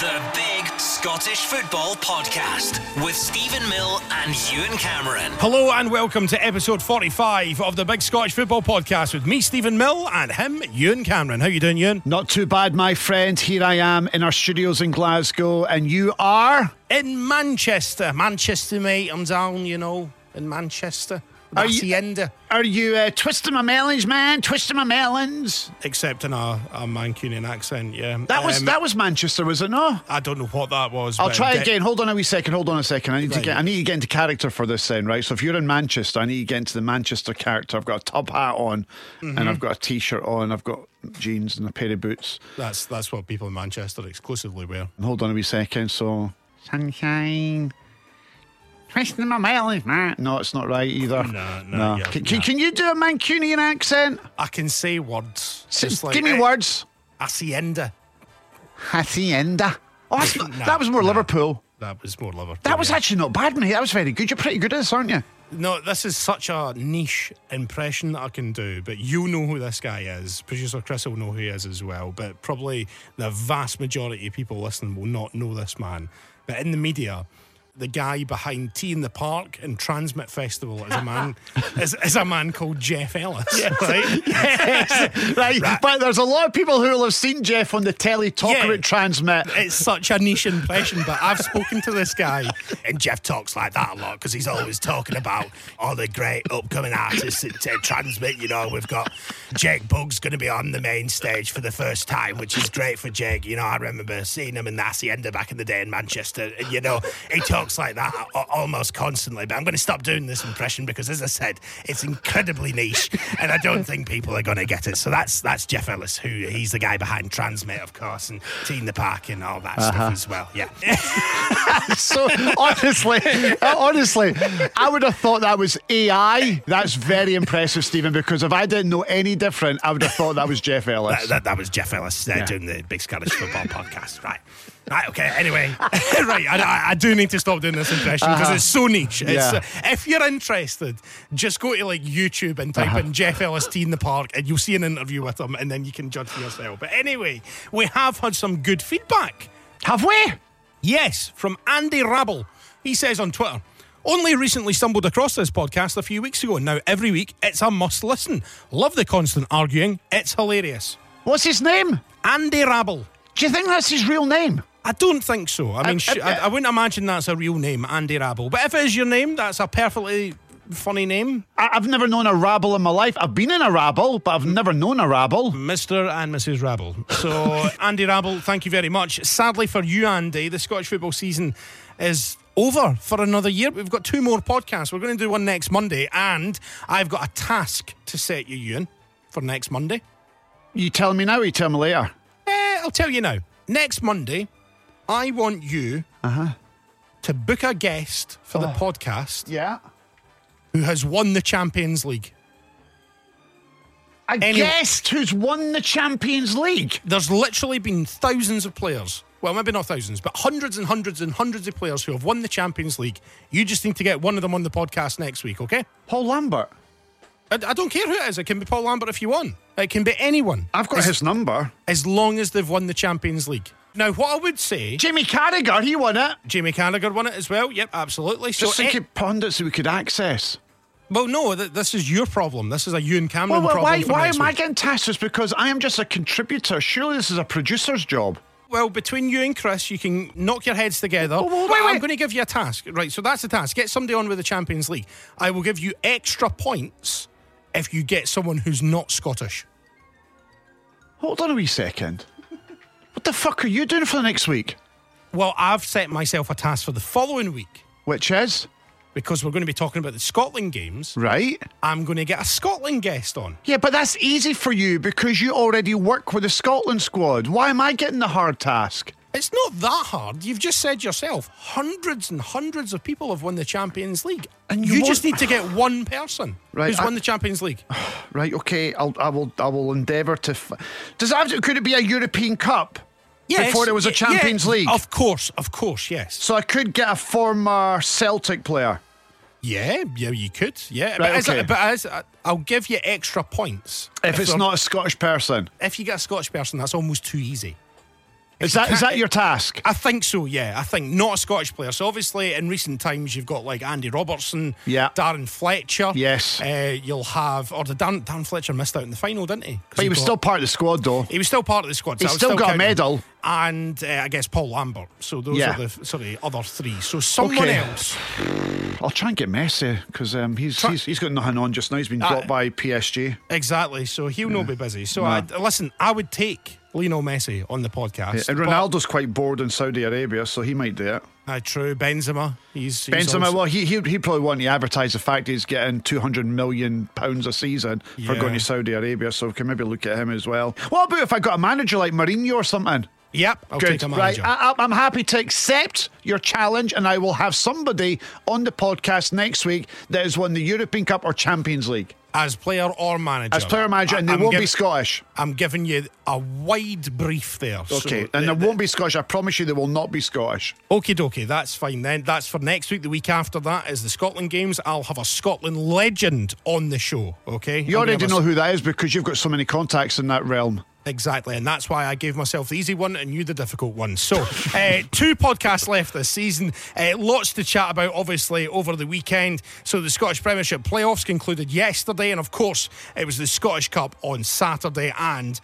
The Big Scottish Football Podcast with Steven Mill and Ewen Cameron. Hello and welcome to episode 45 of the Big Scottish Football Podcast with me, Steven Mill, and him, Ewen Cameron. How are you doing, Ewen? Not too bad, my friend. Here I am in our studios in Glasgow, and you are. In Manchester. Manchester, mate. I'm down, you know, in Manchester. Are you- Are you uh, twisting my melons, man? Twisting my melons. Except in a, a Mancunian accent, yeah. That was Um, that was Manchester, was it? No. I don't know what that was. I'll try get- again. Hold on a wee second. Hold on a second. I need to get. I need to get into character for this then, right? So if you're in Manchester, I need to get into the Manchester character. I've got a top hat on, Mm-hmm. and I've got a t-shirt on. I've got jeans and a pair of boots. That's, that's what people in Manchester exclusively wear. Hold on a wee second. So sunshine. Twisting my melons, man. No, it's not right either. No, no, yeah, Can, can, can you do a Mancunian accent? I can say words. S- Just like, Give me eh, words. Hacienda. Hacienda. Oh, that's not, Nah, that was more nah. Liverpool. That was more Liverpool. That was yeah. actually not bad, mate. That was very good. You're pretty good at this, aren't you? No, this is such a niche impression that I can do, but you know who this guy is. Producer Chris will know who he is as well, but probably the vast majority of people listening will not know this man. But in the media, the guy behind T in the Park and TRNSMT Festival is a man is, is a man called Geoff Ellis. Right? yes. right. But there's a lot of people who will have seen Geoff on the telly talk Yeah. about TRNSMT. It's such a niche impression, but I've spoken to this guy, and Geoff talks like that a lot because he's always talking about all the great upcoming artists at uh, TRNSMT. You know, we've got Jake Bugg's going to be on the main stage for the first time, which is great for Jake. You know, I remember seeing him in the Hacienda back in the day in Manchester, and you know, he talks like that almost constantly. But I'm going to stop doing this impression because, as I said, it's incredibly niche, and I don't think people are going to get it. So that's that's Geoff Ellis, who he's the guy behind TRNSMT, of course, and T in the Park and all that stuff as well. Yeah. so honestly, honestly, I would have thought that was AI. That's very impressive, Steven. Because if I didn't know any different, I would have thought that was Geoff Ellis. That, that, that was Geoff Ellis uh, doing the Big Scottish Football podcast. Right. Right, okay. Anyway, right, I, I- do need to stop doing this impression because it's so niche. It's, Yeah. uh, if you're interested, just go to like YouTube and type in Geoff T in the Park, and you'll see an interview with him, and then you can judge for yourself. But anyway, we have had some good feedback. have we? Yes, from Andy Rabble. He says on Twitter, only recently stumbled across this podcast a few weeks ago. and Now, every week, it's a must listen. Love the constant arguing. It's hilarious. What's his name? Andy Rabble. Do you think that's his real name? I don't think so. I mean, sh- uh, I, I wouldn't imagine that's a real name, Andy Rabble. But if it is your name, that's a perfectly funny name. I- I've never known a rabble in my life. I've been in a rabble, but I've never known a rabble. Mr. and Mrs. Rabble. So, Andy Rabble, thank you very much. Sadly for you, Andy, the Scottish football season is over for another year. We've got two more podcasts. We're going to do one next Monday, and I've got a task to set you, Ewen, for next Monday. You tell me now, or you tell me later. Eh, I'll tell you now. Next Monday, I want you uh-huh. to book a guest for the oh. podcast Yeah. who has won the Champions League. A Anyway- guest who's won the Champions League. There's literally been thousands of players. Well, maybe not thousands, but hundreds and hundreds and hundreds of players who have won the Champions League. You just need to get one of them on the podcast next week, okay? Paul Lambert. I, I don't care who it is. It can be Paul Lambert if you want. It can be anyone. I've got his number. as long as they've won the Champions League. Now, what I would say, Jimmy Carragher, he won it. Jimmy Carragher won it as well. Yep, absolutely. So, Just eh, thinking pundits that we could access. well, no, th- this is your problem. This is a Ewen Cameron well, problem. why, why am I getting tasked this? Because I am just a contributor. Surely this is a producer's job. Well, between you and Chris, you can knock your heads together. Oh, well, But wait, I'm going to give you a task. Right, so that's the task. Get somebody on with the Champions League. I will give you extra points if you get someone who's not Scottish. Hold on a wee second. What the fuck are you doing for the next week? Well, I've set myself a task for the following week Which is? because we're going to be talking about the Scotland games. Right. I'm going to get a Scotland guest on. Yeah, but that's easy for you because you already work with the Scotland squad. Why am I getting the hard task? It's not that hard. You've just said yourself, hundreds and hundreds of people have won the Champions League. And you, you just need to get one person Right, who's I- won the Champions League. Right, okay, I'll, I will I will endeavour to. F- Does that have to, could it be a European Cup Yes, before there was a Champions yeah, League? Of course, of course, yes. So I could get a former Celtic player. Yeah, yeah, you could. Yeah, but, Right, as, okay. but as, I'll give you extra points If it's not a Scottish person. If you get a Scottish person, that's almost too easy. Is that is that your task? I think so, yeah. I think not a Scottish player. So obviously, in recent times, you've got like Andy Robertson, Yeah. Darren Fletcher. Yes. Uh, you'll have, or the Darren, Darren Fletcher missed out in the final, didn't he? But he was got- still part of the squad, though. He was still part of the squad. so He's would still got a medal. And uh, I guess Paul Lambert. So those Yeah. are the sort of other three. So someone Okay. else. I'll try and get Messi because um, he's, Try- he's he's got nothing on just now. He's been Uh, dropped by PSG. Exactly. So he'll not be busy. So No. I, listen, I would take Lionel Messi on the podcast. And but- Ronaldo's quite bored in Saudi Arabia, so he might do it. Uh, true. Benzema. He's, he's Benzema, also- well, he he he probably want to advertise the fact he's getting two hundred million pounds a season for going to Saudi Arabia. So we can maybe look at him as well. What about if I got a manager like Mourinho or something? Yep. I'll Good. take a Right, manager. I, I- I'm happy to accept your challenge, and I will have somebody on the podcast next week that has won the European Cup or Champions League as player or manager. as player manager, and they I'm won't giv- be Scottish. I'm giving you a wide brief there. Okay, so and the- they won't be Scottish. I promise you, they will not be Scottish. Okie dokie, that's fine then. That's for next week. The week after that is the Scotland games. I'll have a Scotland legend on the show, okay? You I'm already have a- know who that is because you've got so many contacts in that realm. Exactly, and that's why I gave myself the easy one and you the difficult one. So, uh, two podcasts left this season. Uh, lots to chat about, obviously, over the weekend. So, the Scottish Premiership playoffs concluded yesterday, and of course, it was the Scottish Cup on Saturday, and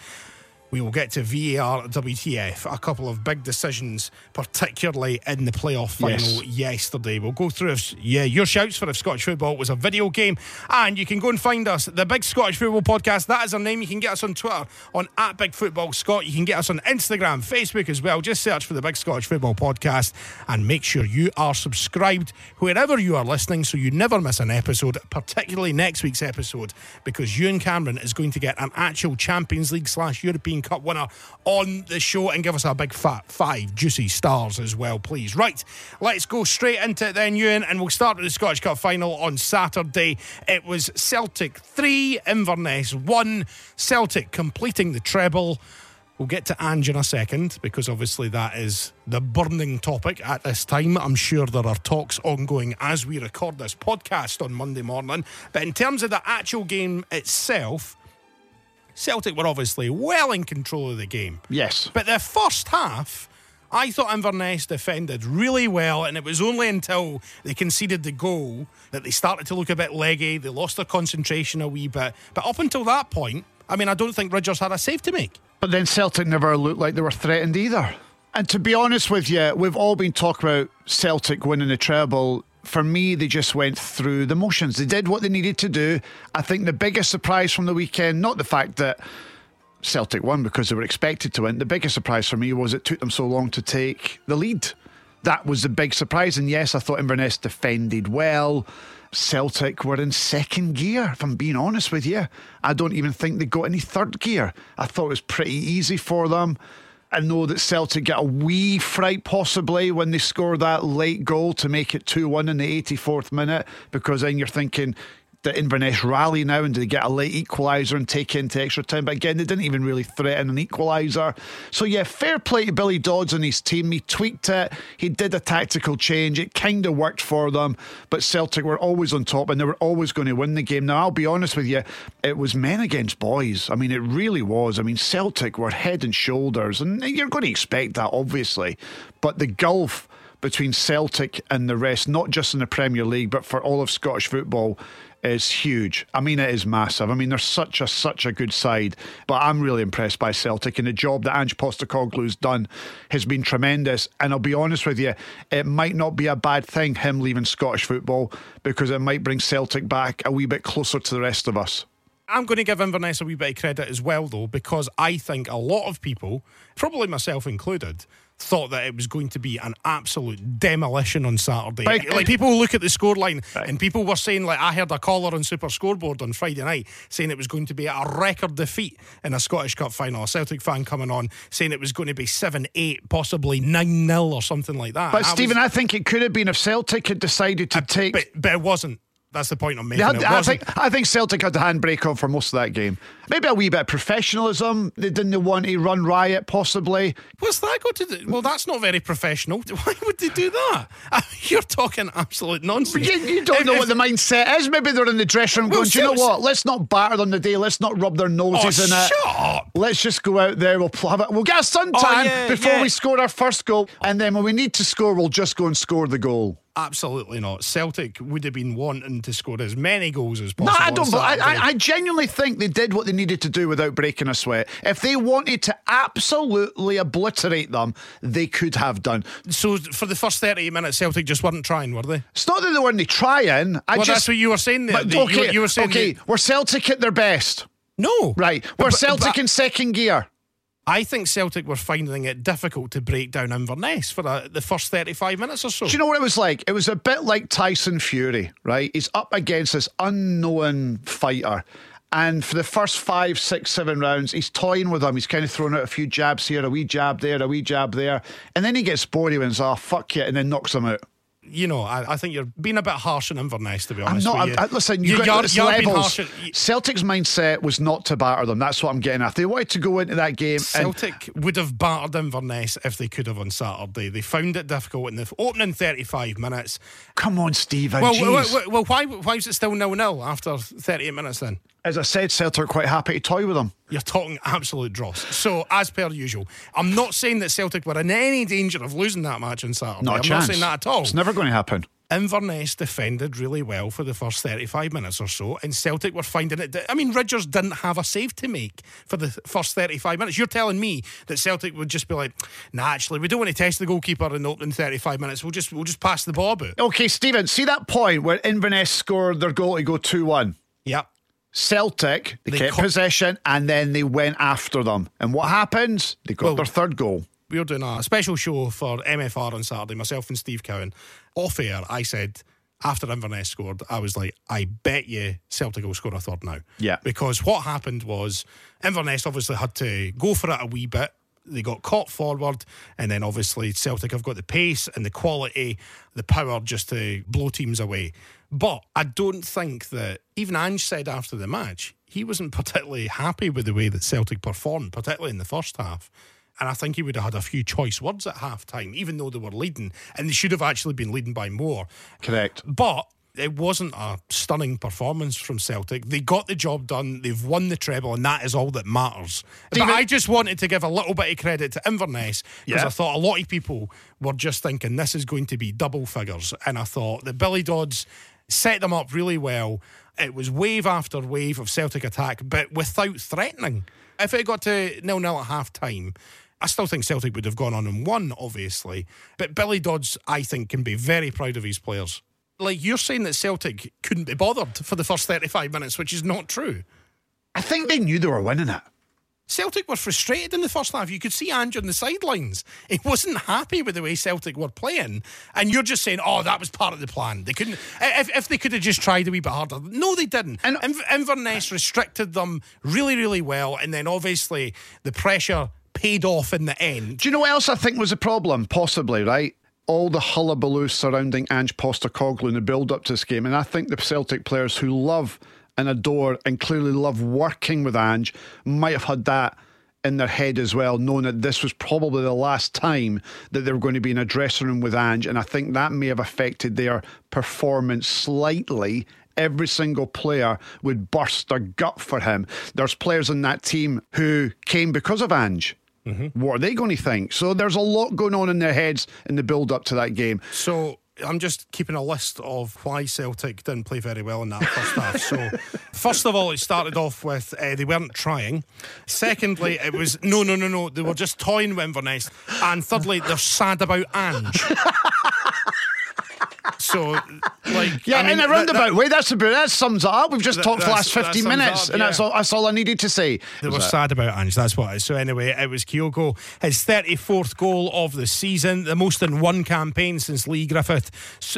we will get to VAR WTF, a couple of big decisions, particularly in the playoff final Yes. yesterday. We'll go through, if, yeah, your shouts for if Scottish football was a video game. And you can go and find us, the Big Scottish Football Podcast. That is our name. You can get us on Twitter on at Big Football Scott. You can get us on Instagram, Facebook as well. Just search for the Big Scottish Football Podcast and make sure you are subscribed wherever you are listening so you never miss an episode, particularly next week's episode, because Ewen Cameron is going to get an actual Champions League slash European Cup winner on the show and give us a big fat five juicy stars as well, please. Right, let's go straight into it then, Ewen, and we'll start with the Scottish Cup final on Saturday. It was Celtic 3, Inverness 1. Celtic completing the treble. We'll get to Ange in a second because obviously that is the burning topic at this time. I'm sure there are talks ongoing as we record this podcast on Monday morning. But in terms of the actual game itself, Celtic were obviously well in control of the game. Yes. But the first half, I thought Inverness defended really well, and it was only until they conceded the goal that they started to look a bit leggy. They lost their concentration a wee bit. But up until that point, I mean, I don't think Ridgers had a save to make. But then Celtic never looked like they were threatened either. And to be honest with you, we've all been talking about Celtic winning the treble. For me, they just went through the motions. They did what they needed to do. I think the biggest surprise from the weekend, not the fact that Celtic won because they were expected to win, the biggest surprise for me was it took them so long to take the lead. That was the big surprise. And yes, I thought Inverness defended well. Celtic were in second gear, if I'm being honest with you. I don't even think they got any third gear. I thought it was pretty easy for them. I know that Celtic get a wee fright possibly when they score that late goal to make it 2 1 in the 84th minute, because then you're thinking, Inverness rally now and they get a late equaliser and take into extra time? But again, they didn't even really threaten an equaliser. So yeah, fair play to Billy Dodds and his team. He tweaked it. He did a tactical change. It kind of worked for them. But Celtic were always on top and they were always going to win the game. Now I'll be honest with you, it was men against boys. I mean, it really was. I mean, Celtic were head and shoulders, and you're going to expect that, obviously. But the gulf between Celtic and the rest, not just in the Premier League, but for all of Scottish football, is huge. I mean, it is massive. I mean, they're such a such a good side, but I'm really impressed by Celtic and the job that Ange Postecoglou's done has been tremendous. And I'll be honest with you, it might not be a bad thing him leaving Scottish football because it might bring Celtic back a wee bit closer to the rest of us. I'm going to give Inverness a wee bit of credit as well, though, because I think a lot of people, probably myself included, thought that it was going to be an absolute demolition on Saturday. But- like people look at the scoreline and people were saying, like I heard a caller on Super Scoreboard on Friday night saying it was going to be a record defeat in a Scottish Cup final. A Celtic fan coming on saying it was going to be seven eight, possibly nine 0 or something like that. But I Steven, was- I think it could have been if Celtic had decided to take. but, but it wasn't. That's the point I'm making. had- I think I think Celtic had the handbrake on for most of that game. Maybe a wee bit of professionalism. They didn't want to run riot, possibly. What's that got to do? Well, that's not very professional. Why would they do that? I mean, you're talking absolute nonsense. You, you don't If- know if- what the mindset is. Maybe they're in the dressing room Well, going, do you know what? Let's not batter them today. Let's not rub their Oh, noses in it. shut up. Let's just go out there. We'll have it. We'll get a suntan Oh, yeah, before yeah. we score our first goal, and then when we need to score, we'll just go and score the goal. Absolutely not. Celtic would have been wanting to score as many goals as possible. No. I don't. I, I, I genuinely think they did what they needed to do without breaking a sweat. If they wanted to absolutely obliterate them, they could have done. So for the first 30 minutes, Celtic just weren't trying, were they? It's not that they weren't trying. I Well, just. that's what you were saying there. But, that okay, you, were saying okay, that- we're Celtic at their best. no. Right. We're But- Celtic but- in second gear. I think Celtic were finding it difficult to break down Inverness for uh, the first 35 minutes or so. Do you know what it was like? It was a bit like Tyson Fury, right? He's up against this unknown fighter. And for the first five, six, seven rounds, he's toying with him. He's kind of throwing out a few jabs here, a wee jab there, a wee jab there. And then he gets bored. He wins, oh, fuck it, and then knocks him out. you know, I, I think you're being a bit harsh on Inverness, to be I'm honest not. with I, you. I- listen, You- you've got you're- you're harsh on- you- Celtic's mindset was not to batter them. That's what I'm getting at. They wanted to go into that game. and Celtic would have battered Inverness if they could have on Saturday. They found it difficult in the opening 35 minutes. come on, Steven. Well, well, well, well, why, why is it still nil nil after 38 minutes then? As I said, Celtic are quite happy to toy with them. You're talking absolute dross. So, as per usual, I'm not saying that Celtic were in any danger of losing that match on Saturday. Not a I'm chance. not saying that at all. It's never going to happen. Inverness defended really well for the first 35 minutes or so, and Celtic were finding it. I mean, Ridgers didn't have a save to make for the first 35 minutes. You're telling me that Celtic would just be like, nah, actually, we don't want to test the goalkeeper in the opening 35 minutes. We'll just we'll just pass the ball out. Okay, Steven, see that point where Inverness scored their goal to go 2 1? Yep. Celtic, they, They kept co- possession and then they went after them. And what happens? They got Well- their third goal. we were doing a special show for MFR on Saturday, myself and Steve Cowan. Off air, I said after Inverness scored, I was like, I bet you Celtic will score a third now. Yeah. Because what happened was Inverness obviously had to go for it a wee bit. They got caught forward, and then obviously Celtic have got the pace and the quality, the power just to blow teams away. But I don't think that even Ange said after the match, he wasn't particularly happy with the way that Celtic performed, particularly in the first half. And I think he would have had a few choice words at half time, even though they were leading, and they should have actually been leading by more. Correct. But it wasn't a stunning performance from Celtic. They got the job done. They've won the treble, and that is all that matters. David- but I just wanted to give a little bit of credit to Inverness because Yeah. I thought a lot of people were just thinking this is going to be double figures, and I thought that Billy Dodds set them up really well. It was wave after wave of Celtic attack, but without threatening. If it got to nil nil at half time. I still think Celtic would have gone on and won, obviously. But Billy Dodds, I think, can be very proud of his players. Like you're saying that Celtic couldn't be bothered for the first 35 minutes, which is not true. I think they knew they were winning it. Celtic were frustrated in the first half. You could see Ange on the sidelines. He wasn't happy with the way Celtic were playing. And you're just saying, oh, that was part of the plan. They couldn't, if, if they could have just tried a wee bit harder. No, they didn't. And- Inv- Inverness restricted them really, really well. And then obviously the pressure paid off in the end. Do you know what else I think was a problem? Possibly, right? All the hullabaloo surrounding Ange Postecoglou in the build up to this game. And I think the Celtic players who love and adore and clearly love working with Ange might have had that in their head as well, knowing that this was probably the last time that they were going to be in a dressing room with Ange. And I think that may have affected their performance slightly. Every single player would burst their gut for him. There's players in that team who came because of Ange. Mm-hmm. What are they going to think? So there's a lot going on in their heads in the build up to that game. So I'm just keeping a list of why Celtic didn't play very well in that first half. So, first of all, it started off with uh, they weren't trying. Secondly, it was no, no, no, no. They were just toying with Inverness. And thirdly, they're sad about Ange. So, like, Yeah, I mean, in a roundabout that- way, that's about that sums it up. We've just That- talked for the last 15 sums minutes, up, and that's all that's all I needed to say. They Was were sad about Ange. That's what it is. So anyway, it was Kyogo, his 34th goal of the season, the most in one campaign since Lee Griffith,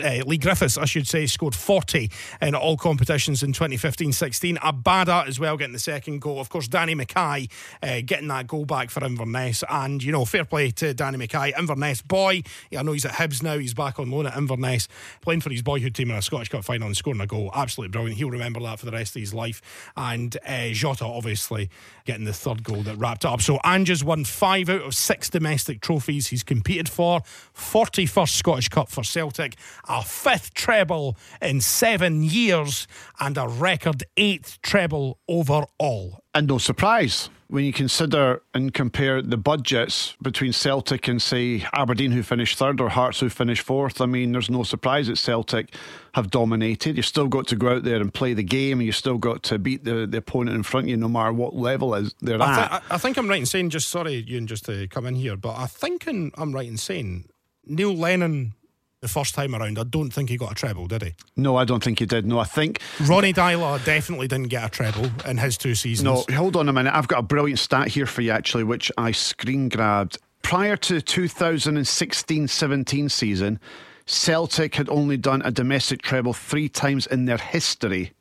uh, Lee Griffiths, I should say, scored 40 in all competitions in 2015-16. Abada as well getting the second goal. Of course, Danny Mackay uh, getting that goal back for Inverness, and you know, fair play to Danny Mackay, Inverness boy. I know he's at Hibs now. He's back on loan at Inverness, playing for his boyhood team in a Scottish Cup final and scoring a goal. Absolutely brilliant. He'll remember that for the rest of his life. And uh, Jota, obviously, getting the third goal that wrapped up. So Ange has won five out of six domestic trophies he's competed for. 41st Scottish Cup for Celtic, a fifth treble in seven years, and a record eighth treble overall. And no surprise when you consider and compare the budgets between Celtic and, say, Aberdeen, who finished third, or Hearts, who finished fourth. I mean, there's no surprise that Celtic have dominated. You've still got to go out there and play the game, and you've still got to beat the, the opponent in front of you, no matter what level is they're I, at. th- I think I'm right in saying, just sorry, Ewen, just to come in here, but I think in, I'm right in saying Neil Lennon the first time around, I don't think he got a treble, did he? No, I don't think he did. No, I think Ronny Deila definitely didn't get a treble in his two seasons. No, hold on a minute. I've got a brilliant stat here for you, actually, which I screen grabbed. Prior to the 2016 17 season, Celtic had only done a domestic treble three times in their history.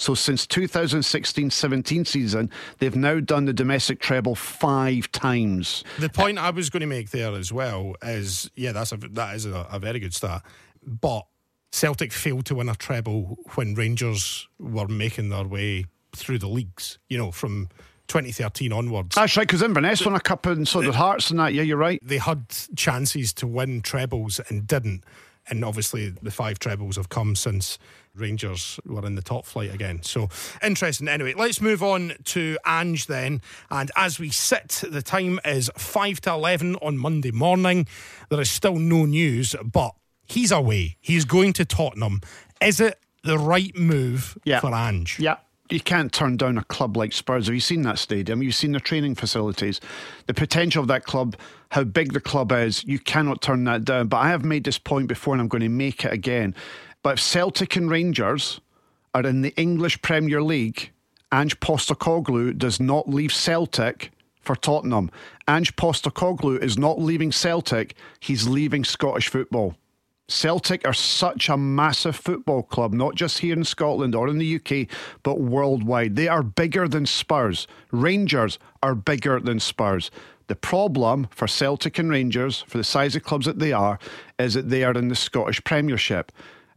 So since 2016 17 season, they've now done the domestic treble five times. The point I was going to make there as well is, yeah, that's a that is a, a very good start, but Celtic failed to win a treble when Rangers were making their way through the leagues. You know, from 2013 onwards. That's right, because Inverness won a cup and so did Hearts and that. Yeah, you're right. They had chances to win trebles and didn't. And obviously, the five trebles have come since Rangers were in the top flight again. So interesting. Anyway, let's move on to Ange then. And as we sit, the time is 5 to 11 on Monday morning. There is still no news, but he's away. He's going to Tottenham. Is it the right move Yeah. for Ange? Yeah. You can't turn down a club like Spurs. Have you seen that stadium? You've seen the training facilities, the potential of that club, how big the club is. You cannot turn that down. But I have made this point before and I'm going to make it again. But if Celtic and Rangers are in the English Premier League, Ange Postecoglou does not leave Celtic for Tottenham. Ange Postecoglou is not leaving Celtic, he's leaving Scottish football. Celtic are such a massive football club, not just here in Scotland or in the UK, but worldwide. They are bigger than Spurs. Rangers are bigger than Spurs. The problem for Celtic and Rangers, for the size of clubs that they are, is that they are in the Scottish Premiership.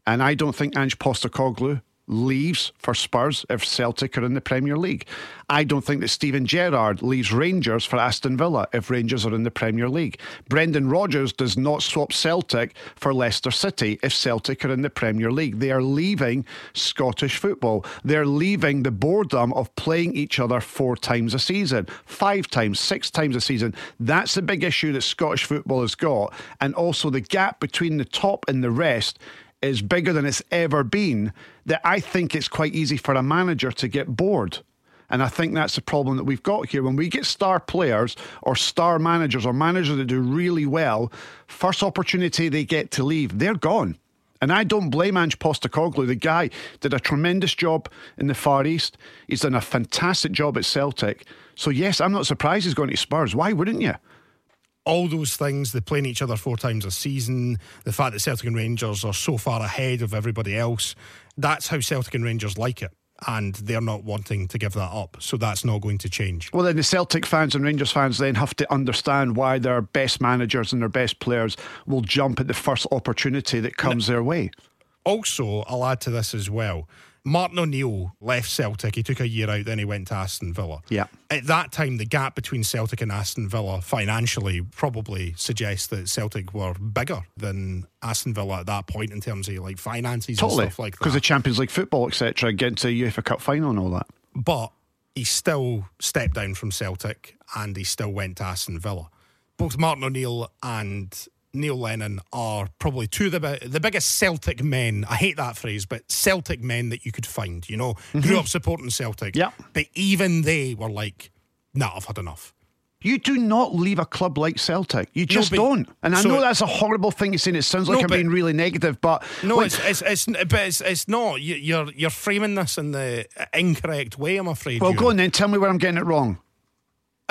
And I don't think Ange Postecoglou leaves for Spurs if Celtic are in the Premier League. I don't think that Steven Gerrard leaves Rangers for Aston Villa if Rangers are in the Premier League. Brendan Rodgers does not swap Celtic for Leicester City if Celtic are in the Premier League. They are leaving Scottish football. They're leaving the boredom of playing each other four times a season, five times, six times a season. That's the big issue that Scottish football has got. And also the gap between the top and the rest is bigger than it's ever been that I think it's quite easy for a manager to get bored. And I think that's the problem that we've got here. When we get star players or star managers or managers that do really well, first opportunity they get to leave, they're gone. And I don't blame Ange Postecoglou. The guy did a tremendous job in the Far East. He's done a fantastic job at Celtic. So, yes, I'm not surprised he's going to Spurs. Why wouldn't you? All those things, they playing each other four times a season, the fact that Celtic and Rangers are so far ahead of everybody else, that's how Celtic and Rangers like it. And they're not wanting to give that up. So that's not going to change. Well, then the Celtic fans and Rangers fans then have to understand why their best managers and their best players will jump at the first opportunity that comes their way. Also, I'll add to this as well. Martin O'Neill left Celtic. He took a year out, then he went to Aston Villa. Yeah. At that time, the gap between Celtic and Aston Villa financially probably suggests that Celtic were bigger than Aston Villa at that point in terms of like finances Totally. and stuff like that. Because the Champions League football, etc., getting to UEFA Cup final and all that. but he still stepped down from Celtic and he still went to Aston Villa. Both Martin O'Neill and Neil Lennon are probably two of the, the biggest Celtic men. I hate that phrase, but Celtic men that you could find, you know, grew mm-hmm. up supporting Celtic. Yeah. But even they were like, nah, I've had enough. You do not leave a club like Celtic. You just but- don't. And I so- know that's a horrible thing to say. and It sounds like No, I'm being really negative, but No, like, it's, it's it's but it's it's not. You, you're you're framing this in the incorrect way. I'm afraid. well, Ewen. go on then. Tell me where I'm getting it wrong.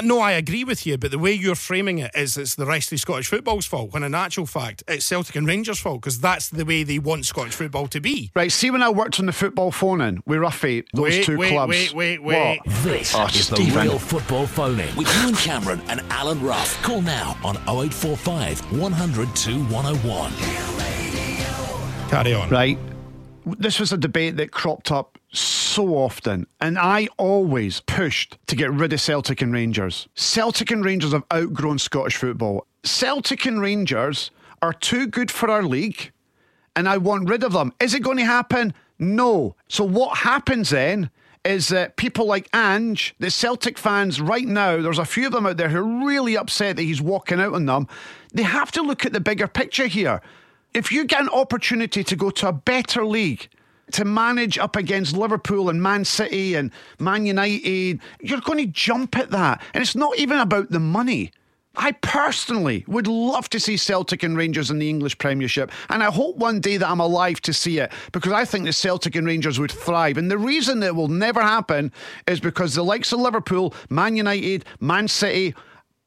No, I agree with you, but the way you're framing it is it's the rest of Scottish football's fault, when in actual fact, it's Celtic and Rangers' fault, because that's the way they want Scottish football to be. Right. See, when I worked on the football phone in with Ruffy, those Wait, two wait, clubs. wait, wait, wait. What? This Oh, is the Steven. real football phone in with Ewen Cameron and Alan Rough. Call now on 0845 100 2101. Carry on. Right. this was a debate that cropped up so often, and I always pushed to get rid of Celtic and Rangers. Celtic and Rangers have outgrown Scottish football. Celtic and Rangers are too good for our league, and I want rid of them. Is it going to happen? No. So, what happens then? Is that people like Ange, the Celtic fans right now, there's a few of them out there who are really upset that he's walking out on them. They have to look at the bigger picture here. If you get an opportunity to go to a better league, to manage up against Liverpool and Man City and Man United, you're going to jump at that. And it's not even about the money. I personally would love to see Celtic and Rangers in the English Premiership, and I hope one day that I'm alive to see it because I think the Celtic and Rangers would thrive. And the reason that will never happen is because the likes of Liverpool, Man United, Man City,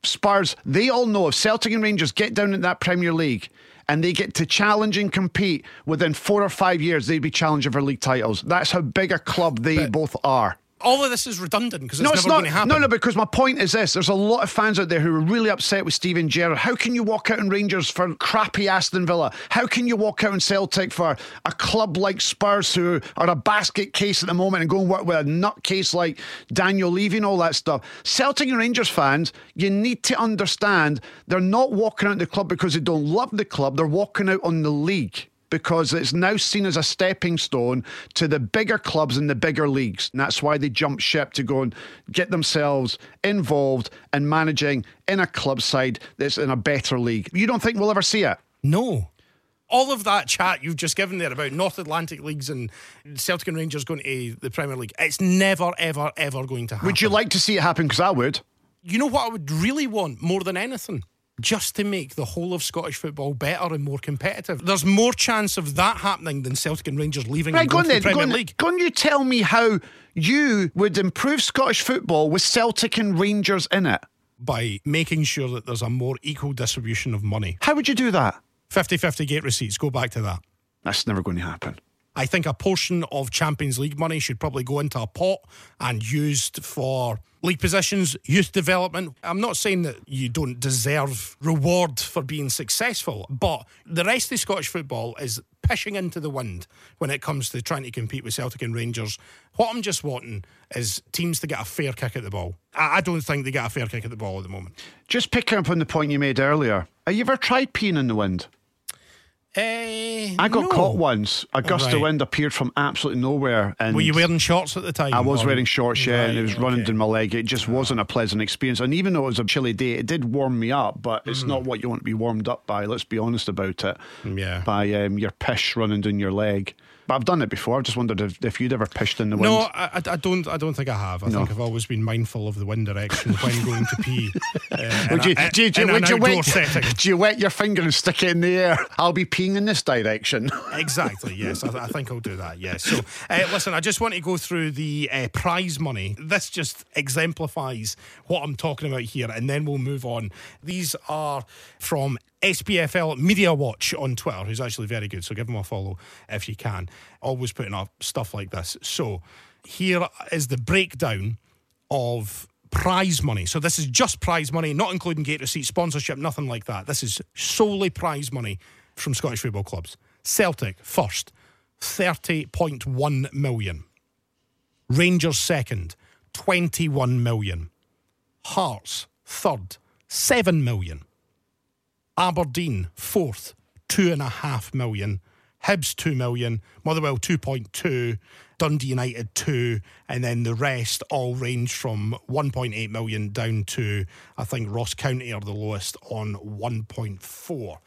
Spurs, they all know if Celtic and Rangers get down in that Premier League and they get to challenge and compete within four or five years, they'd be challenging for league titles. That's how big a club they But- both are. All of this is redundant because it's No, never it's not. going to happen. No, no, because my point is this: there's a lot of fans out there who are really upset with Steven Gerrard. How can you walk out in Rangers for crappy Aston Villa? How can you walk out in Celtic for a club like Spurs, who are a basket case at the moment, and go and work with a nutcase like Daniel Levy and all that stuff? Celtic and Rangers fans, you need to understand they're not walking out the club because they don't love the club. They're walking out on the league because it's now seen as a stepping stone to the bigger clubs in the bigger leagues. And that's why they jump ship to go and get themselves involved in managing in a club side that's in a better league. You don't think we'll ever see it? No. All of that chat you've just given there about North Atlantic leagues and Celtic and Rangers going to the Premier League, it's never, ever, ever going to happen. Would you like to see it happen? Because I would. You know what I would really want more than anything? Just to make the whole of Scottish football better and more competitive. There's more chance of that happening than Celtic and Rangers leaving Right, and go going to the Premier League. on, you tell me how you would improve Scottish football with Celtic and Rangers in it. By making sure that there's a more equal distribution of money. How would you do that? 50 50 gate receipts, go back to that. That's never going to happen. I think a portion of Champions League money should probably go into a pot and used for league positions, youth development. I'm not saying that you don't deserve reward for being successful, but the rest of Scottish football is pishing into the wind when it comes to trying to compete with Celtic and Rangers. What I'm just wanting is teams to get a fair kick at the ball. I don't think they get a fair kick at the ball at the moment. Just picking up on the point you made earlier. Have you ever tried peeing in the wind? Eh, I got no. caught once. A gust Right. of wind appeared from absolutely nowhere. And Were you wearing shorts at the time? I was or- wearing shorts, yeah, and it Right, was running down my leg. It just wasn't a pleasant experience. And even though it was a chilly day, it did warm me up, but it's Mm. not what you want to be warmed up by. Let's be honest about it. Yeah. By um, your pish running down your leg. But I've done it before. I've just wondered if, if you'd ever pished in the wind. No, I, I- don't. I don't think I have. I think I've always been mindful of the wind direction when going to pee. Uh, Would you, a- do, you, do, in you, an would you wet, setting. do you wet your finger and stick it in the air? I'll be peeing in this direction. Exactly. Yes, I, I think I'll do that. Yes. So, uh, listen, I just want to go through the uh, prize money. This just exemplifies what I'm talking about here, and then we'll move on. These are from SPFL Media Watch on Twitter, who's actually very good. So give him a follow if you can. Always putting up stuff like this. So here is the breakdown of prize money. So this is just prize money, not including gate receipt, sponsorship, nothing like that. This is solely prize money from Scottish football clubs. Celtic first, 30.1 million. Rangers second, 21 million. Hearts third, 7 million. Aberdeen fourth, two and a half million. Hibs two million, Motherwell two point two, Dundee United two, and then the rest all range from one point eight million down to I think Ross County are the lowest on one point four.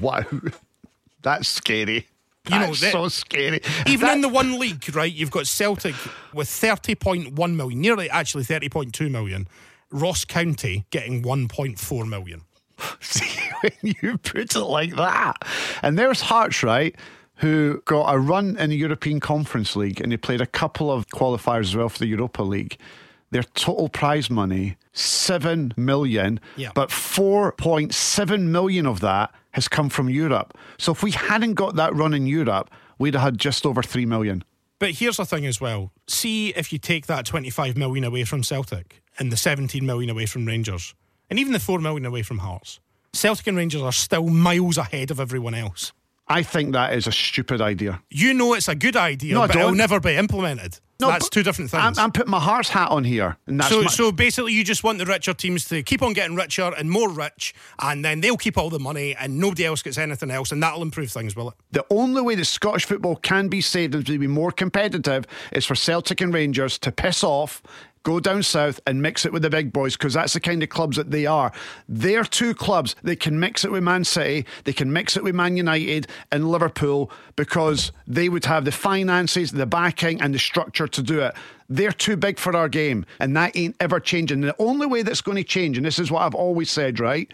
wow. That's scary. You know, That's that- so scary. Even That- in the one league, right, you've got Celtic with 30.1 million, nearly actually 30.2 million. Ross County getting 1.4 million. See, when you put it like that. And there's Hearts, right, who got a run in the European Conference League and they played a couple of qualifiers as well for the Europa League. Their total prize money, seven million, Yeah. but 4.7 million of that has come from Europe. So if we hadn't got that run in Europe, we'd have had just over three million. But here's the thing as well. See if you take that 25 million away from Celtic and the 17 million away from Rangers and even the 4 million away from Hearts. Celtic and Rangers are still miles ahead of everyone else. I think that is a stupid idea. You know it's a good idea, No, but it'll never be implemented. No, That's two different things. I'm, I'm putting my heart's hat on here, so, my, so basically, you just want the richer teams to keep on getting richer and more rich, and then they'll keep all the money, and nobody else gets anything else, and that'll improve things, will it? the only way that Scottish football can be saved and to be more competitive is for Celtic and Rangers to piss off. Go down south and mix it with the big boys because that's the kind of clubs that they are. They're two clubs. They can mix it with Man City, they can mix it with Man United and Liverpool because they would have the finances, the backing, and the structure to do it. They're too big for our game, and that ain't ever changing. The only way that's going to change, and this is what I've always said, right?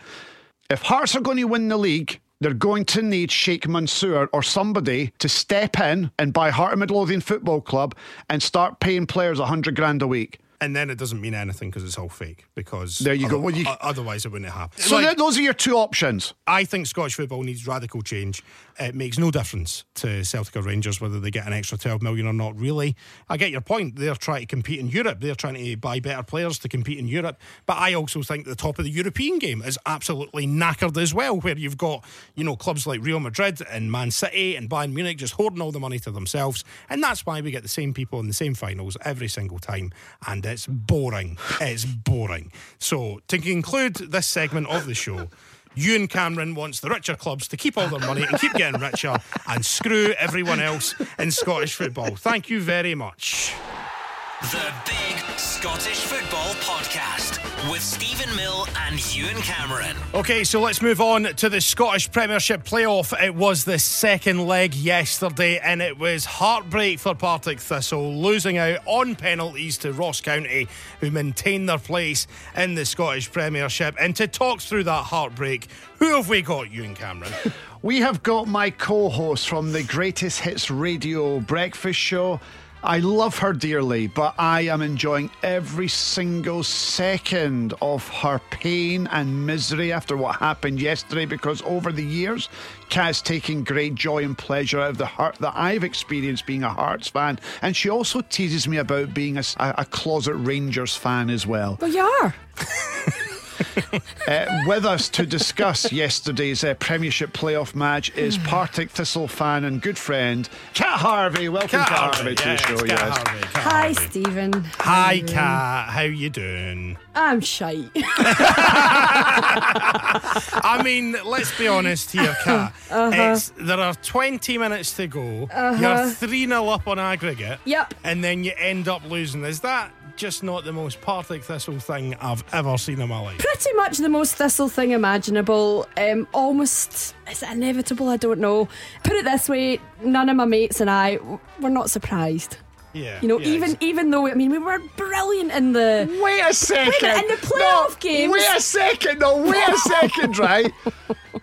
If Hearts are going to win the league, they're going to need Sheikh Mansour or somebody to step in and buy Heart of Midlothian Football Club and start paying players a hundred grand a week. And then it doesn't mean anything because it's all fake. Because There you go. Well, you- otherwise, it wouldn't happen. So Like, those are your two options. I think Scottish football needs radical change. It makes no difference to Celtic or Rangers whether they get an extra 12 million or not, really. I get your point. They're trying to compete in Europe. They're trying to buy better players to compete in Europe. But I also think the top of the European game is absolutely knackered as well, where you've got, you know, clubs like Real Madrid and Man City and Bayern Munich just hoarding all the money to themselves. And that's why we get the same people in the same finals every single time. And it's boring. It's boring. So, to conclude this segment of the show, Ewen Cameron wants the richer clubs to keep all their money and keep getting richer and screw everyone else in Scottish football. Thank you very much. The Big Scottish Football Podcast with Steven Mill and Ewen Cameron. Okay, so let's move on to the Scottish Premiership playoff. It was the second leg yesterday, and it was heartbreak for Partick Thistle, losing out on penalties to Ross County, who maintained their place in the Scottish Premiership. And to talk through that heartbreak, who have we got, Ewen Cameron? We have got my co host from the Greatest Hits Radio Breakfast Show. I love her dearly, but I am enjoying every single second of her pain and misery after what happened yesterday because over the years, Kaz taking great joy and pleasure out of the hurt that I've experienced being a Hearts fan. And she also teases me about being a closet Rangers fan as well. Well, you are. Uh, with us to discuss yesterday's uh, Premiership playoff match is Partick Thistle fan and good friend Cat Harvey. Welcome, Cat, Harvey, to the yes, show. Cat yes. Harvey, Cat Hi, Harvey. Steven. Hi, Cat. How you doing? I'm shite. I mean, let's be honest here, Cat. Uh-huh. It's, there are 20 minutes to go. You're 3 0 up on aggregate. Yep. And then you end up losing. Is that just not the most Partick Thistle thing I've ever seen in my life? Pretty much the most thistle thing imaginable. Um, almost, is it inevitable? I don't know. Put it this way none of my mates and I were not surprised. Yeah. You know, yeah, even even though, I mean, we were brilliant in the. Wait a second. Wait in the playoff no, games- Wait a second. No, wait a second, right?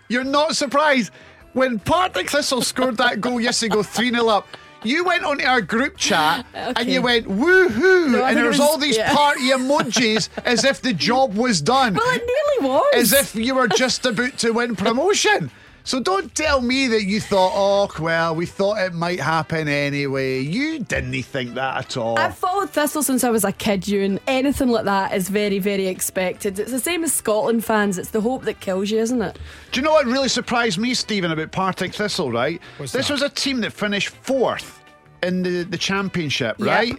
You're not surprised. When Partick Thistle scored that goal yesterday, go 3 0 up. You went onto our group chat and you went woohoo, No, and there was was- all these yeah. party emojis as if the job was done. Well, it nearly was. as if you were just about to win promotion. So don't tell me that you thought, oh, well, we thought it might happen anyway. You didn't think that at all. I've followed Thistle since I was a kid, you, and anything like that is very, very expected. It's the same as Scotland fans. It's the hope that kills you, isn't it? Do you know what really surprised me, Steven, about Partick Thistle, right? What's this that? was a team that finished fourth in the, the championship, Yep. right?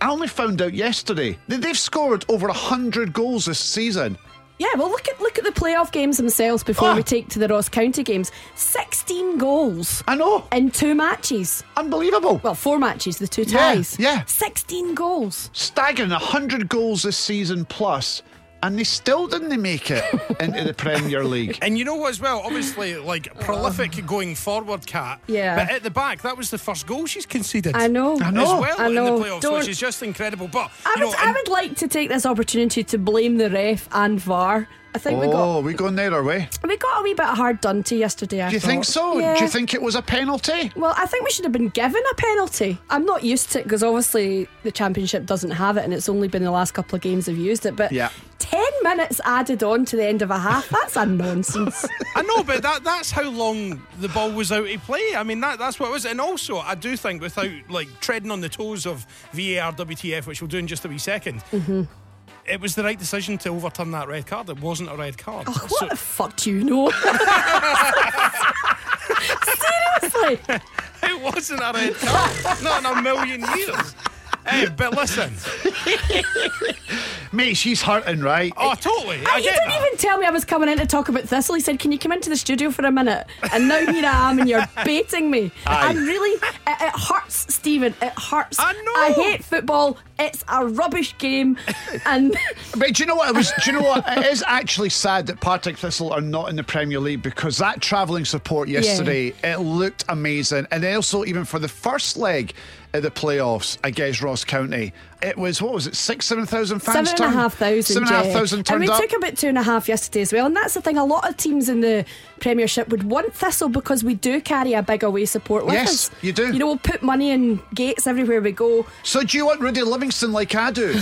I only found out yesterday that they've scored over 100 goals this season. Yeah, well, look at look at the playoff games themselves before Ah. we take to the Ross County games. Sixteen goals I know. in two matches. Unbelievable. Well, four matches, the two Yeah, ties. yeah. Sixteen goals. Staggering 100 goals this season plus, and they still didn't make it into the Premier League. And you know what, as well? Obviously, like oh. prolific going forward, Cat. Yeah. But at the back, that was the first goal she's conceded. I know. I know. As know. well I in know. the playoffs, Don't- which is just incredible. But I you would, know, I and- would like to take this opportunity to blame the ref and VAR. I think we got Oh, we going there, are we? we got a wee bit of hard done to yesterday. I Do you think so? Yeah. Do you think it was a penalty? Well, I think we should have been given a penalty. I'm not used to it because obviously the championship doesn't have it, and it's only been the last couple of games I've used it. But Yeah. ten minutes added on to the end of a half—that's a nonsense. I know, but that that's how long the ball was out of play. I mean, that that's what it was. And also, I do think without like treading on the toes of VAR, WTF, which we'll do in just a wee 2nd Mm-hmm. It was the right decision to overturn that red card. It wasn't a red card. Oh, what So- the fuck do you know? Seriously, Seriously. It wasn't a red card. Not in a million years. Hey, but listen. Mate, she's hurting, right? Oh, totally. Oh, I you get didn't that. even tell me I was coming in to talk about Thistle. He said, Can you come into the studio for a minute? And now here I am, and you're baiting me. Aye. I'm really. It, it hurts, Steven. It hurts. I know. I hate football. It's a rubbish game. And But do you know what? It was. Do you know what? It is actually sad that Partick Thistle are not in the Premier League because that travelling support yesterday it looked amazing, and also even for the first leg of the playoffs against Ross County, it was what was it six seven thousand fans? Seven and a half thousand. Seven and a half yeah. And we up. took about two and a half yesterday as well. And that's the thing. A lot of teams in the Premiership would want Thistle because we do carry a big away support with Yes, us. you do. You know, we'll put money in gates everywhere we go. So do you want Rudy Livingston like I do?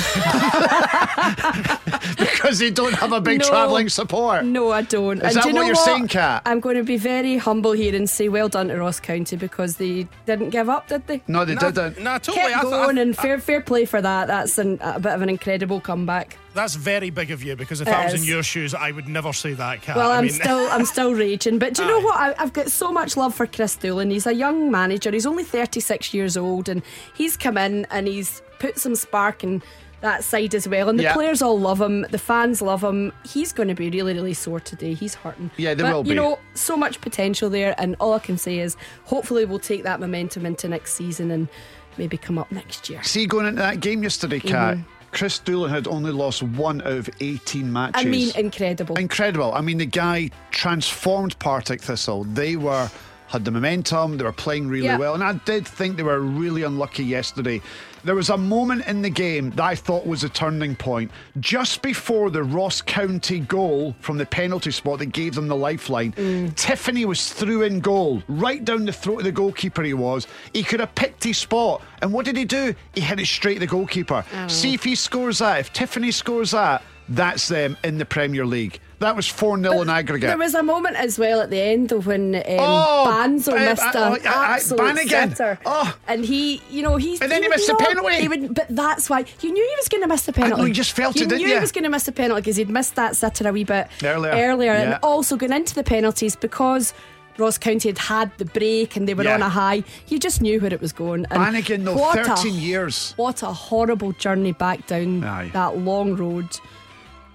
because they don't have a big No. travelling support. No, I don't. Is and that do you what know you're saying, Cat? I'm going to be very humble here and say well done to Ross County because they didn't give up, did they? No, they Nah, didn't. Nah, totally. Kept I th- I going th- and fair fair play for that. That's an, a bit of an incredible comeback. That's very big of you because if It I was in your shoes, I would never say that, Cat. Well, I I'm mean, still I'm still raging. But do you know what? I, I've got so much love for Kris Doolan. He's a young manager. He's only 36 years old, and he's come in and he's put some spark in that side as well. And the Yeah. players all love him. The fans love him. He's going to be really really sore today. He's hurting. Yeah, they but, will You know, so much potential there, and all I can say is hopefully we'll take that momentum into next season and maybe come up next year. See, going into that game yesterday, Cat, Mm-hmm. Kris Doolan had only lost one out of 18 matches. I mean, incredible. Incredible. I mean, the guy transformed Partick Thistle. They were had the momentum. They were playing really Yeah. well, and I did think they were really unlucky yesterday. There was a moment in the game that I thought was a turning point just before the Ross County goal from the penalty spot that gave them the lifeline. Mm. Tiffoney was through in goal, right down the throat of the goalkeeper. He was. He could have picked his spot, and what did he do? He hit it straight at the goalkeeper. See if he scores that. If Tiffoney scores that, that's them in the Premier League. That was 4 0 in aggregate. There was a moment as well at the end of when um, Oh, Banzo uh, missed uh, oh, I- I- absolute sitter. Oh. and he, you know, he's And then he would missed the penalty. He would, but that's why you knew he was going to miss the penalty. know, you just felt you it, didn't knew he was going to miss the penalty because he'd missed that sitter a wee bit Earlier. earlier, Yeah. and also going into the penalties because. Ross County had had the break and they were Yeah. on a high. You just knew where it was going. And Bannigan, though, what a- 13 years. What a horrible journey back down Aye. that long road.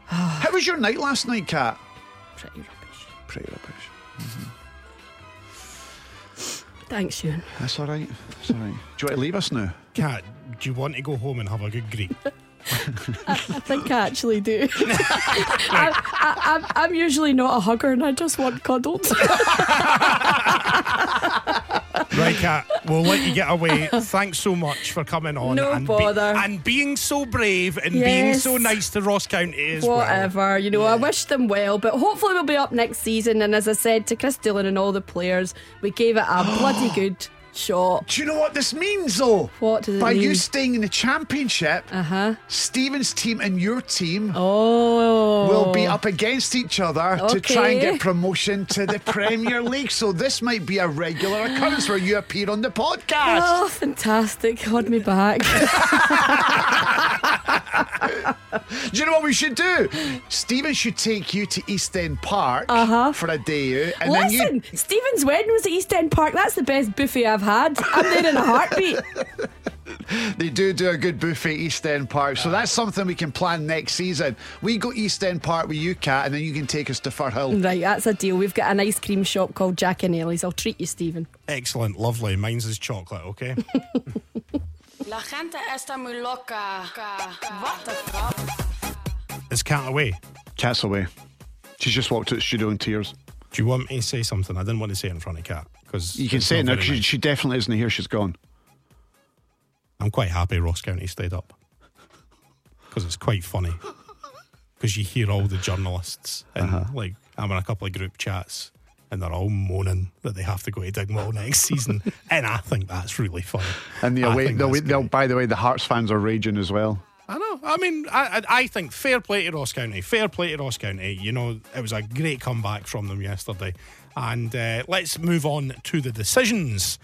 How was your night last night, Cat? Pretty rubbish. Pretty rubbish. Mm-hmm. Thanks, Ewen. That's all right. That's all right. Do you want to leave us now? Cat, do you want to go home and have a good greet? I think I actually do. I, I, I'm, I'm usually not a hugger and I just want cuddled. Right, Cat, we'll let you get away. Thanks so much for coming on. No and bother. and being so brave and being so nice to Ross County as well. Whatever, you know, I wish them well, but hopefully we'll be up next season. And as I said to Kris Doolan and all the players, we gave it a bloody good shot. Do you know what this means, though? What does it mean? By you staying in the championship, Uh-huh. Steven's team and your team Oh. will be up against each other to try and get promotion to the Premier League. So this might be a regular occurrence where you appear on the podcast. Oh, fantastic. Hold me back. Do you know what we should do? Steven should take you to East End Park Uh-huh. for a day out, and then you Listen, Steven's wedding was at East End Park. That's the best buffet I've had. I'm there in a heartbeat. They do do a good buffet East End Park, so that's something we can plan next season. We go East End Park with you, Cat, and then you can take us to Firhill. Right, that's a deal. We've got an ice cream shop called Jack and Ellie's. I'll treat you, Steven. Excellent, lovely. Mine's is chocolate, okay? La gente está muy loca. What the fuck? Is Cat away? Cat's away. She's just walked out the studio in tears. Do you want me to say something? I didn't want to say it in front of Cat because You can say it now 'cause she, she definitely isn't here. She's gone. I'm quite happy Ross County stayed up because it's quite funny. Because you hear all the journalists and Uh-huh. like I'm in a couple of group chats and they're all moaning that they have to go to Dingwall next season, and I think that's really funny. And the away, the away, they'll, by the way, the Hearts fans are raging as well. I know. I mean, I, I I think fair play to Ross County. Fair play to Ross County. You know, it was a great comeback from them yesterday. And uh, let's move on to the decisions.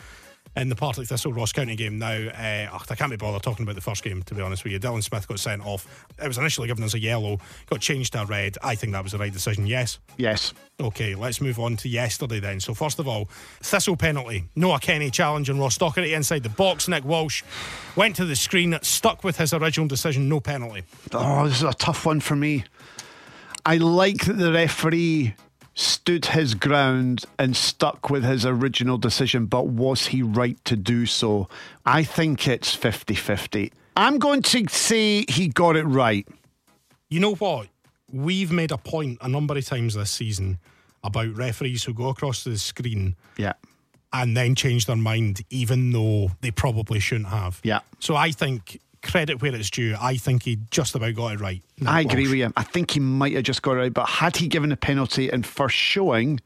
in the Partick Thistle Ross County game now. Uh, I can't be bothered talking about the first game, to be honest with you. Dylan Smith got sent off. It was initially given as a yellow, got changed to a red. I think that was the right decision, yes. Yes. Okay, let's move on to yesterday then. So, first of all, Thistle penalty. Noah Kenny challenging Ross Docherty inside the box. Nick Walsh went to the screen, stuck with his original decision, no penalty. Oh, this is a tough one for me. I like that the referee stood his ground and stuck with his original decision, but was he right to do so? I think it's 50 50. I'm going to say he got it right. You know what? We've made a point a number of times this season about referees who go across the screen Yeah. and then change their mind, even though they probably shouldn't have. Yeah. So I think credit where it's due. I think he just about got it right. I agree Walsh. with you. I think he might have just got it right, but had he given a penalty in first showing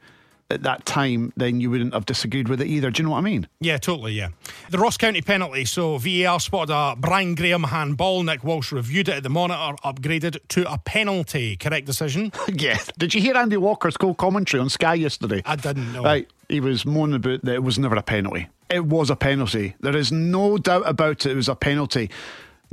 at that time, then you wouldn't have disagreed with it either. Do you know what I mean? Yeah, totally, yeah. The Ross County penalty. So VAR spotted a Brian Graham handball. Nick Walsh reviewed it at the monitor, upgraded to a penalty. Correct decision? yeah. Did you hear Andy Walker's goal commentary on Sky yesterday? I didn't know. Right. He was moaning about that it was never a penalty. It was a penalty. There is no doubt about it. It was a penalty.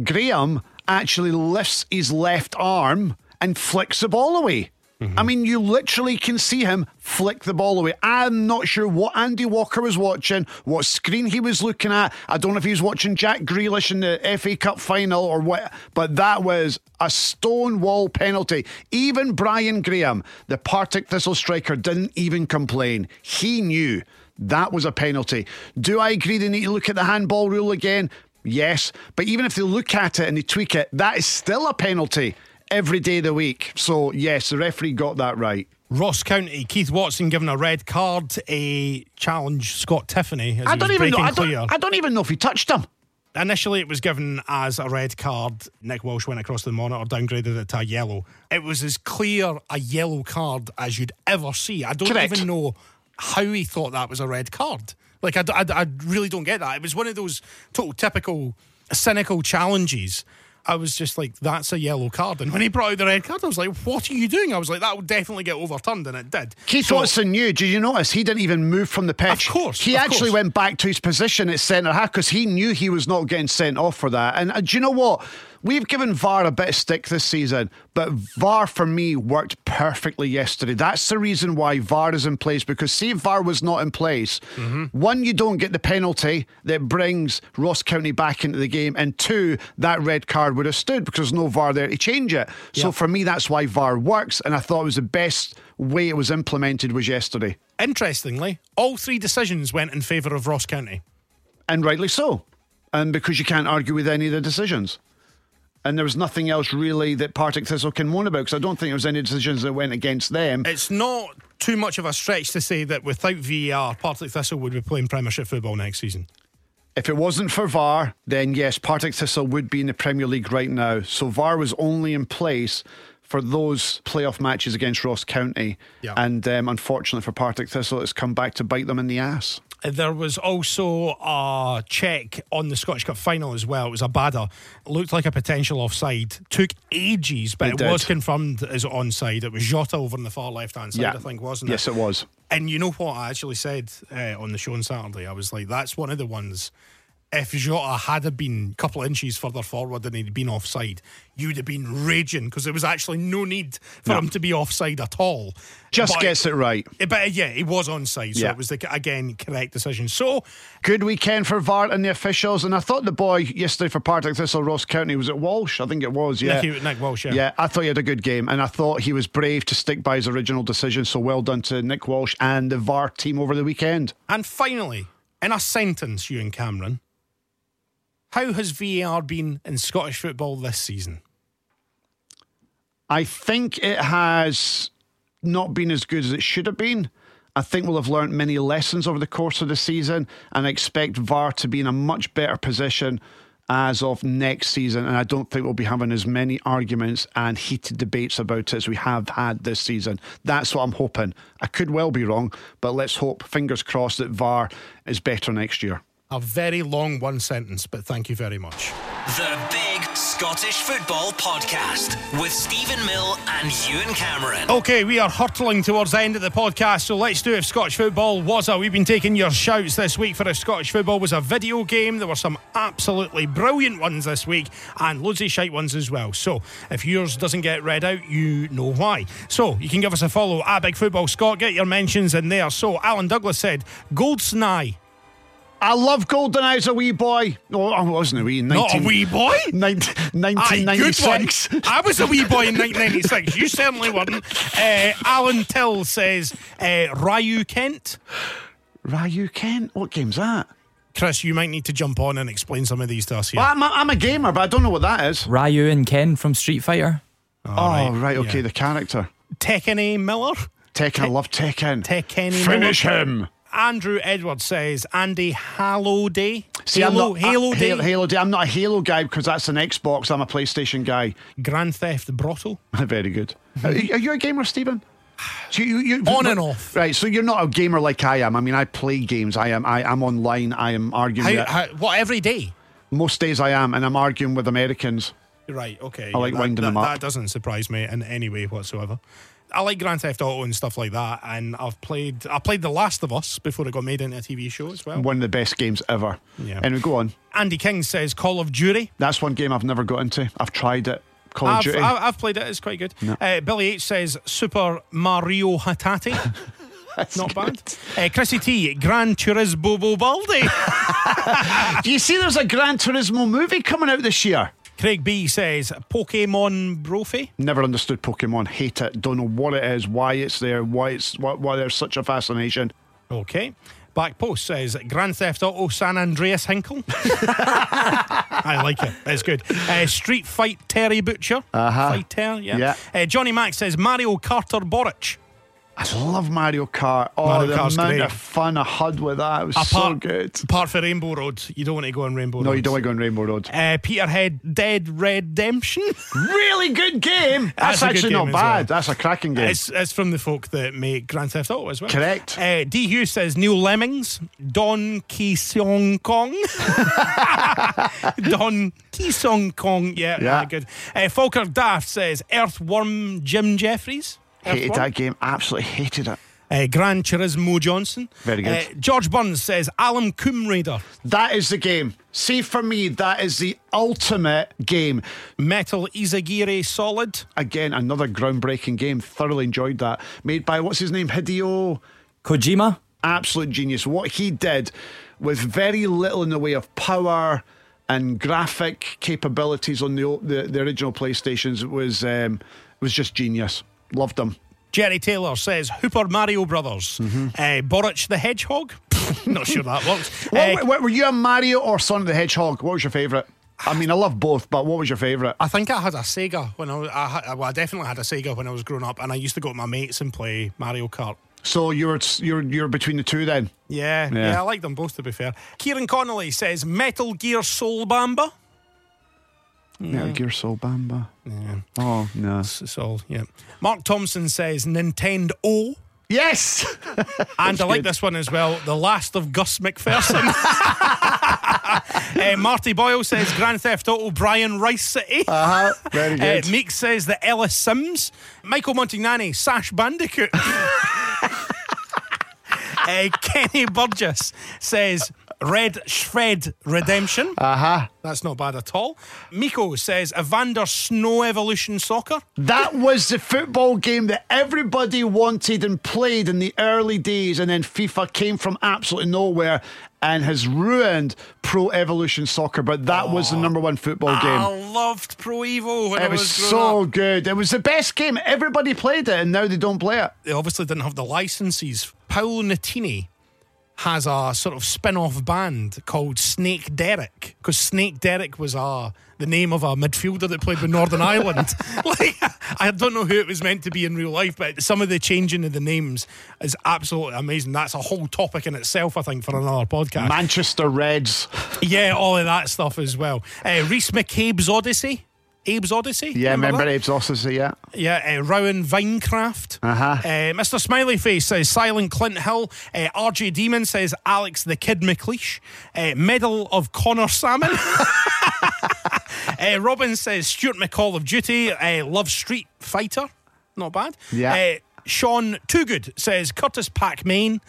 Graham actually lifts his left arm and flicks the ball away. I mean, you literally can see him flick the ball away. I'm not sure what Andy Walker was watching, what screen he was looking at. I don't know if he was watching Jack Grealish in the FA Cup final or what, but that was a stonewall penalty. Even Brian Graham, the Partick Thistle striker, didn't even complain. He knew that was a penalty. Do I agree they need to look at the handball rule again? Yes. But even if they look at it and they tweak it, that is still a penalty every day of the week. So, yes, the referee got that right. Ross County, Keith Watson given a red card, a challenge Scott Tiffoney. I don't even know. I don't, I don't even know if he touched him. Initially, it was given as a red card. Nick Walsh went across the monitor, downgraded it to a yellow. It was as clear a yellow card as you'd ever see. I don't Correct. even know how he thought that was a red card. Like, I, I really don't get that. It was one of those total typical cynical challenges. I was just like, that's a yellow card. And when he brought out the red card, I was like, what are you doing? I was like, that would definitely get overturned, and it did. Keith So- Watson knew. Did you notice he didn't even move from the pitch? Of course, he of actually course. went back to his position at centre half because he knew he was not getting sent off for that. And uh, do you know what? We've given VAR a bit of stick this season, but VAR for me worked perfectly yesterday. That's the reason why VAR is in place because see, if VAR was not in place. Mm-hmm. One, you don't get the penalty that brings Ross County back into the game, and two, that red card would have stood because there's no VAR there to change it. So for me, that's why VAR works, and I thought it was the best way it was implemented was yesterday, Interestingly, all three decisions went in favour of Ross County. and rightly so, and because you can't argue with any of the decisions. And there was nothing else really that Partick Thistle can moan about because I don't think there was any decisions that went against them. It's not too much of a stretch to say that without VAR, Partick Thistle would be playing Premiership football next season. If it wasn't for VAR, then yes, Partick Thistle would be in the Premier League right now. So VAR was only in place for those playoff matches against Ross County. Yeah. And um, unfortunately for Partick Thistle, it's come back to bite them in the ass. There was also a check on the Scottish Cup final as well. It was a badder. Looked like a potential offside. Took ages, but It it, was confirmed as onside. It was Jota over on the far left hand side, Yeah. I think, wasn't it? Yes, it was. And you know what I actually said uh, on the show on Saturday? I was like, that's one of the ones. If Jota had been a couple of inches further forward and he'd been offside, you'd have been raging because there was actually no need for No. him to be offside at all. Just But- gets it right. Eh, But uh, yeah, he was onside, so Yeah. it was the again correct decision. So Good weekend for VAR and the officials. And I thought the boy yesterday for Partick Thistle, Ross County, was it Walsh? I think it was, yeah. Nicky- Nick Walsh, yeah. Yeah, I thought he had a good game. And I thought he was brave to stick by his original decision. So well done to Nick Walsh and the VAR team over the weekend. And finally, in a sentence, Ewen Cameron, how has VAR been in Scottish football this season? I think it has not been as good as it should have been. I think we'll have learnt many lessons over the course of the season, and I expect VAR to be in a much better position as of next season. And I don't think we'll be having as many arguments and heated debates about it as we have had this season. That's what I'm hoping. I could well be wrong, but let's hope, fingers crossed, that VAR is better next year. A very long one sentence, but thank you very much. The Big Scottish Football Podcast with Steven Mill and Ewen Cameron. Okay, we are hurtling towards the end of the podcast, so let's do if Scottish football was a. We've been taking your shouts this week for if Scottish football was a video game. There were some absolutely brilliant ones this week and loads of shite ones as well. So if yours doesn't get read out, you know why. So you can give us a follow at Big Football Scott. Get your mentions in there. So Alan Douglas said, Goldsnye. I love GoldenEye as a wee boy. Oh, I wasn't a wee. 19, Not a wee boy. 19, 1996. one. I was a wee boy in 1996. You certainly weren't. Uh, Alan Till says uh, Ryu Kent. Ryu Kent. What game's that? Chris, you might need to jump on and explain some of these to us here. Well, I'm, a, I'm a gamer, but I don't know what that is. Ryu and Ken from Street Fighter. oh, right. Okay, yeah. the character. Tekken A. Miller. Tekken. I love Tekken. Tekken Finish Miller. him. Andrew Edwards says Andy Halo Day. See, Halo, I'm not, Halo Day. Halo, Halo Day. I'm not a Halo guy because that's an Xbox. I'm a PlayStation guy. Grand Theft Brotto. Very good. Are you are you a gamer, Steven? So you, you, On and off. Right, so you're not a gamer like I am. I mean, I play games. I am. I am online. I am arguing. How, how, what, every day? most days I am, and I'm arguing with Americans. Right, okay. I like that, winding that, them up. That doesn't surprise me in any way whatsoever. I like Grand Theft Auto and stuff like that, and I've played I played The Last of Us before it got made into a TV show as well. One of the best games ever. Yeah. Anyway, go on. Andy King says Call of Duty. That's one game I've never got into. I've tried it. Call of I've, Duty. I've, I've played it, it's quite good. Uh, Billy H says Super Mario Hatate. That's Not good. bad. Uh, Chrissy T, Gran Turismo Bobaldi. Do you see there's a Gran Turismo movie coming out this year? Craig B says Pokemon Brophy. Never understood Pokemon. Hate it. Don't know what it is, why it's there, why it's why, why there's such a fascination. Okay. Back Post says Grand Theft Auto San Andreas Hinkel. I like it. It's good. Uh, Street Fight Terry Butcher. Uh-huh. Fighter, yeah. Yeah. Uh, Johnny Mack says Mario Carter Boric. I love Mario Kart. Oh, Mario the Kart's amount great. of fun I had with that. It was so Apart- good. Apart for Rainbow Road. You don't want to go on Rainbow Road. No, you don't want to go on Rainbow Road. Uh, Peterhead Dead Redemption. really good game. That's, That's actually game not bad. well. That's a cracking game. It's, it's from the folk that make Grand Theft Auto as well. Correct. Uh, D. Hughes says Neil Lemmings, Don Ki Seong Kong. Don Ki Seong Kong. Yeah, Yeah. ah, good. Uh, Falker Daft says Earthworm Jim Jeffries. Hated Earthworm. that game. Absolutely hated it. Uh, Gran Turismo Johnson. Very good. Uh, George Burns says Alan Coombe Raider. That is the game. See, for me, that is the ultimate game. Metal Izagiri Solid. Again, another groundbreaking game. Thoroughly enjoyed that. Made by, what's his name? Hideo. Kojima. Absolute genius. What he did with very little in the way of power and graphic capabilities on the the, the original PlayStations was um, was just genius. Loved them. Jerry Taylor says Hooper Mario Brothers. Uh, Boric the Hedgehog. Not sure that works. What, Uh, what- were you a Mario or Son of the Hedgehog? What was your favourite? I mean, I love both, but what was your favourite? I think I had a Sega when I was. I, had, well, I definitely had a Sega when I was growing up, and I used to go to my mates and play Mario Kart. So you're you're you're between the two then. Yeah, Yeah. yeah, I like them both to be fair. Kieran Connolly says Metal Gear Soul Bamba. Metal Gear Soul Bamba. Oh no. It's, it's all yeah. Mark Thompson says Nintendo. Yes. And I like this one as well. The Last of Gus McPherson. uh, Marty Boyle says Grand Theft Auto Brian Rice City. uh-huh. Very Uh, good. Meek says the Ellis Sims. Michael Montignani, Sash Bandicoot. uh, Kenny Burgess says Red Shred Redemption. uh huh. That's not bad at all. Miko says Evander Snow Evolution Soccer. That was the football game that everybody wanted and played in the early days, and then FIFA came from absolutely nowhere and has ruined Pro Evolution Soccer. But that was the number one football game. I loved Pro Evo when I It was was so up. good. It was the best game. Everybody played it, and now they don't play it. They obviously didn't have the licenses. Paolo Nutini has a sort of spin-off band called Snake Derrick because Snake Derrick was uh, the name of a midfielder that played with Northern Ireland. like I don't know who it was meant to be in real life, but some of the changing of the names is absolutely amazing. That's a whole topic in itself, I think, for another podcast. Manchester Reds. Yeah, all of that stuff as well. Uh, Reese McCabe's Odyssey. Abe's Odyssey. Yeah, remember that? Abe's Odyssey, yeah. Yeah, uh, Rowan Vinecraft. Uh-huh. Uh, Mr. Smiley Face says Silent Clint Hill. Uh, RJ Demon says Alex the Kid McLeish. Uh, Medal of Connor Salmon. uh, Robin says Stuart McCall of Duty, uh, love Street Fighter. Not bad. Yeah. Sean Too Good says Curtis Pac Main.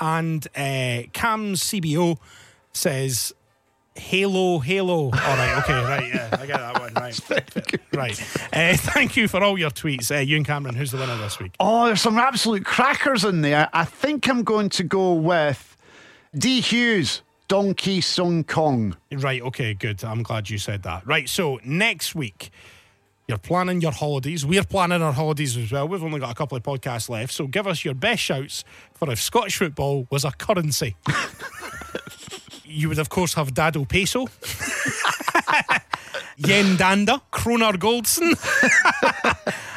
And uh, Cam CBO says Halo, Halo. All right, okay, right, yeah, I get that one, right. right. Uh, thank you for all your tweets. Uh, Ewen Cameron, who's the winner this week? Oh, there's some absolute crackers in there. I think I'm going to go with D. Hughes, Donkey Song Kong. Right, okay, good. I'm glad you said that. Right, so next week, you're planning your holidays. We're planning our holidays as well. We've only got a couple of podcasts left, so give us your best shouts for if Scottish football was a currency. you would, of course, have Dado Peso, Yen Danda, Kroner Goldson.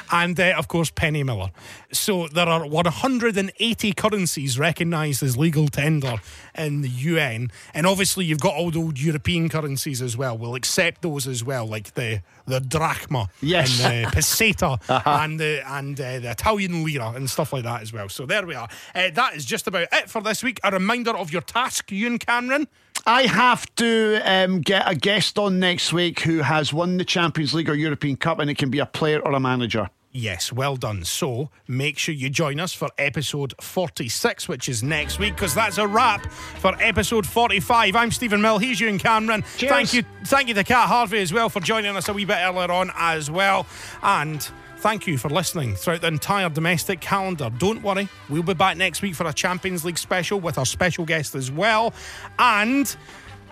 and uh, of course Penny Miller. So there are 180 currencies recognised as legal tender in the UN, and obviously you've got all the old European currencies as well. We'll accept those as well, like the the drachma, Yes. and the peseta, and the and uh, the Italian lira and stuff like that as well. So there we are. Uh, that is just about it for this week. A reminder of your task, Ewen Cameron. I have to um, get a guest on next week who has won the Champions League or European Cup, and it can be a player or a manager. Yes, well done. So make sure you join us for episode 46, which is next week, because that's a wrap for episode 45. I'm Steven Mill. He's Ewen Cameron. Cheers. Thank you, thank you to Cat Harvey as well for joining us a wee bit earlier on as well. And thank you for listening throughout the entire domestic calendar. Don't worry, we'll be back next week for a Champions League special with our special guest as well. And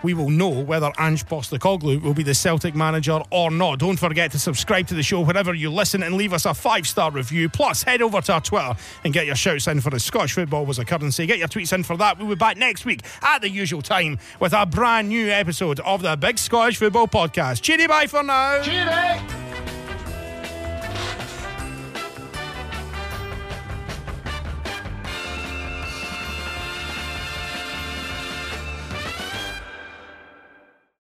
we will know whether Ange Postecoglou will be the Celtic manager or not. Don't forget to subscribe to the show wherever you listen and leave us a five star review. Plus, head over to our Twitter and get your shouts in for the Scottish football was a currency. Get your tweets in for that. We'll be back next week at the usual time with a brand new episode of the Big Scottish Football Podcast. Cheery bye for now. Cheery!